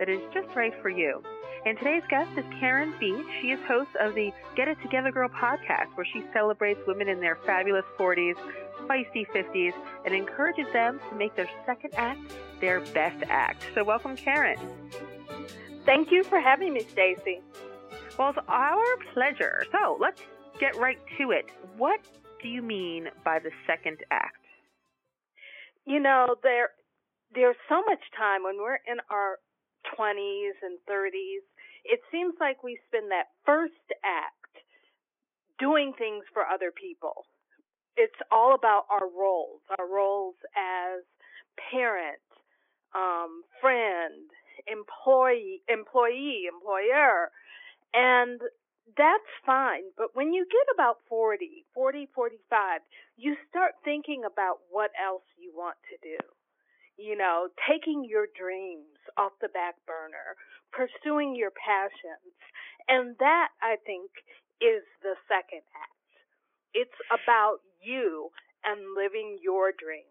that is just right for you. And today's guest is Karen Beach. She is host of the Get It Together Girl podcast, where she celebrates women in their fabulous 40s, feisty 50s, and encourages them to make their second act their best act. So, welcome, Karen. Thank you for having me, Stacy. Well, it's our pleasure. So, let's get right to it. What do you mean by the second act? You know, there there's so much time when we're in our 20s and 30s, it seems like we spend that first act doing things for other people. It's all about our roles, our roles as parent, um, friend, employee, employee, employer. And that's fine. But when you get about 40, 40, 45, you start thinking about what else you want to do you know, taking your dreams off the back burner, pursuing your passions. And that, I think, is the second act. It's about you and living your dreams.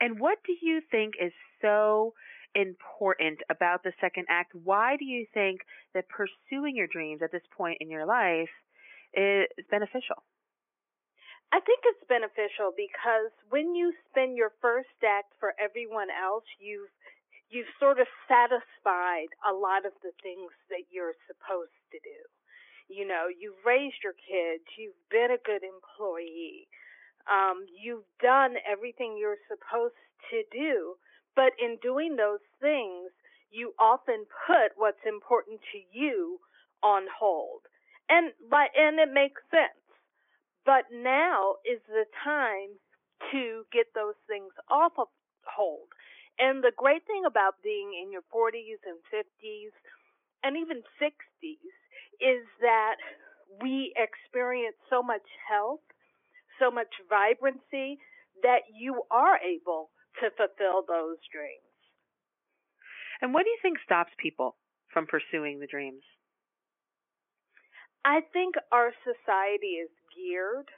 And what do you think is so important about the second act? Why do you think that pursuing your dreams at this point in your life is beneficial? I think it's beneficial because when you spend your first act for everyone else, you've you've sort of satisfied a lot of the things that you're supposed to do. You know, you've raised your kids, you've been a good employee, um, you've done everything you're supposed to do. But in doing those things, you often put what's important to you on hold. And but and it makes sense but now is the time to get those things off of hold. And the great thing about being in your 40s and 50s and even 60s is that we experience so much health, so much vibrancy that you are able to fulfill those dreams. And what do you think stops people from pursuing the dreams? I think our society is geared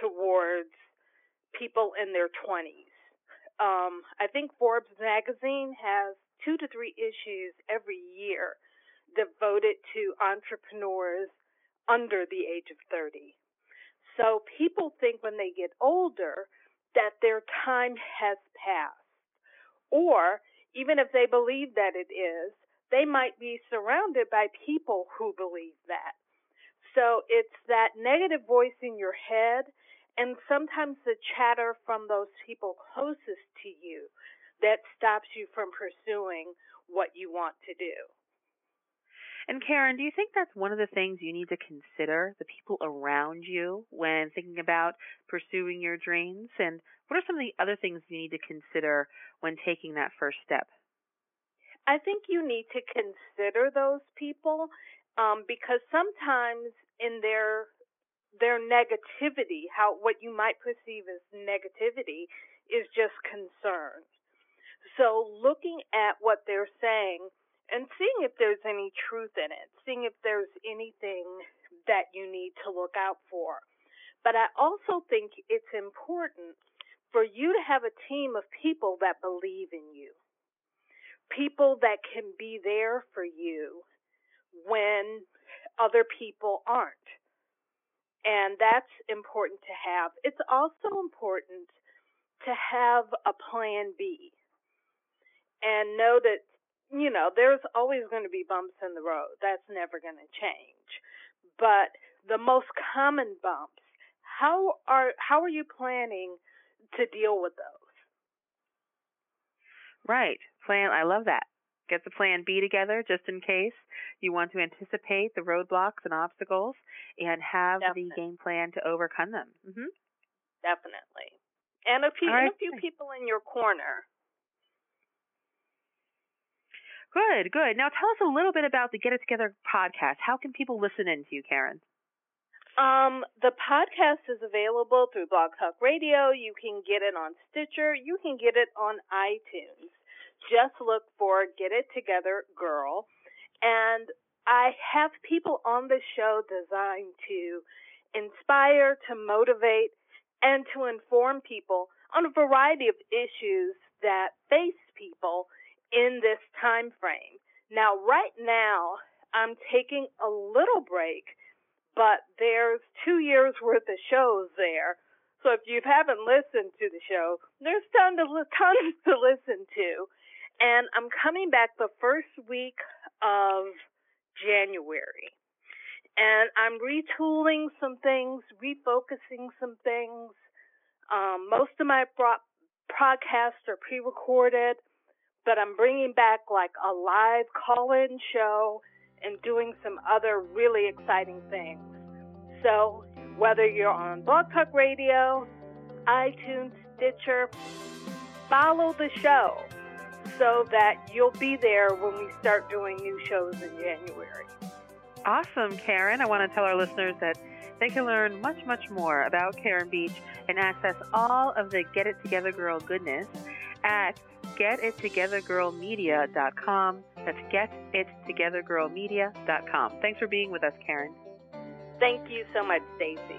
towards people in their 20s. Um, I think Forbes magazine has two to three issues every year devoted to entrepreneurs under the age of 30. So people think when they get older that their time has passed. Or even if they believe that it is, they might be surrounded by people who believe that. So it's that negative voice in your head and sometimes the chatter from those people closest to you that stops you from pursuing what you want to do. And Karen, do you think that's one of the things you need to consider, the people around you, when thinking about pursuing your dreams? And what are some of the other things you need to consider when taking that first step? I think you need to consider those people um, because sometimes in their their negativity, how what you might perceive as negativity, is just concern. So looking at what they're saying and seeing if there's any truth in it, seeing if there's anything that you need to look out for. But I also think it's important for you to have a team of people that believe in you. People that can be there for you when other people aren't. And that's important to have. It's also important to have a plan B and know that, you know, there's always going to be bumps in the road. That's never going to change. But the most common bumps, how are, how are you planning to deal with those? Right. Plan, I love that get the plan B together just in case you want to anticipate the roadblocks and obstacles and have Definitely. the game plan to overcome them. Mm-hmm. Definitely. And a few, right. and a few people in your corner. Good, good. Now tell us a little bit about the Get It Together podcast. How can people listen in to you, Karen? Um, the podcast is available through Blog Talk Radio. You can get it on Stitcher. You can get it on iTunes. Just look for Get It Together Girl. And I have people on the show designed to inspire, to motivate, and to inform people on a variety of issues that face people in this time frame. Now, right now, I'm taking a little break but there's two years worth of shows there. So if you haven't listened to the show, there's tons to, tons to listen to. And I'm coming back the first week of January. And I'm retooling some things, refocusing some things. Um, most of my broad- podcasts are pre-recorded, but I'm bringing back like a live call-in show and doing some other really exciting things. So, whether you're on Blog Talk Radio, iTunes, Stitcher, follow the show so that you'll be there when we start doing new shows in January. Awesome, Karen. I want to tell our listeners that they can learn much, much more about Karen Beach and access all of the Get It Together Girl goodness at getittogethergirlmedia.com. That's getittogethergirlmedia.com. Thanks for being with us, Karen. Thank you so much, Stacy.